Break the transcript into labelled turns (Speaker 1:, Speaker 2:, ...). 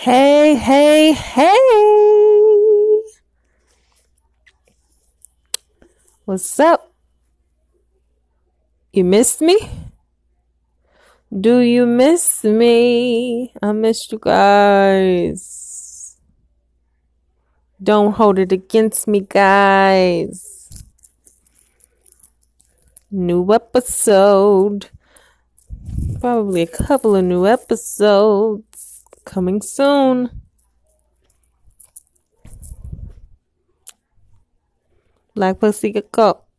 Speaker 1: Hey, hey, hey. What's up? You missed me? Do you miss me? I missed you guys. Don't hold it against me, guys. New episode. Probably a couple of new episodes coming soon. Black Pussy Go.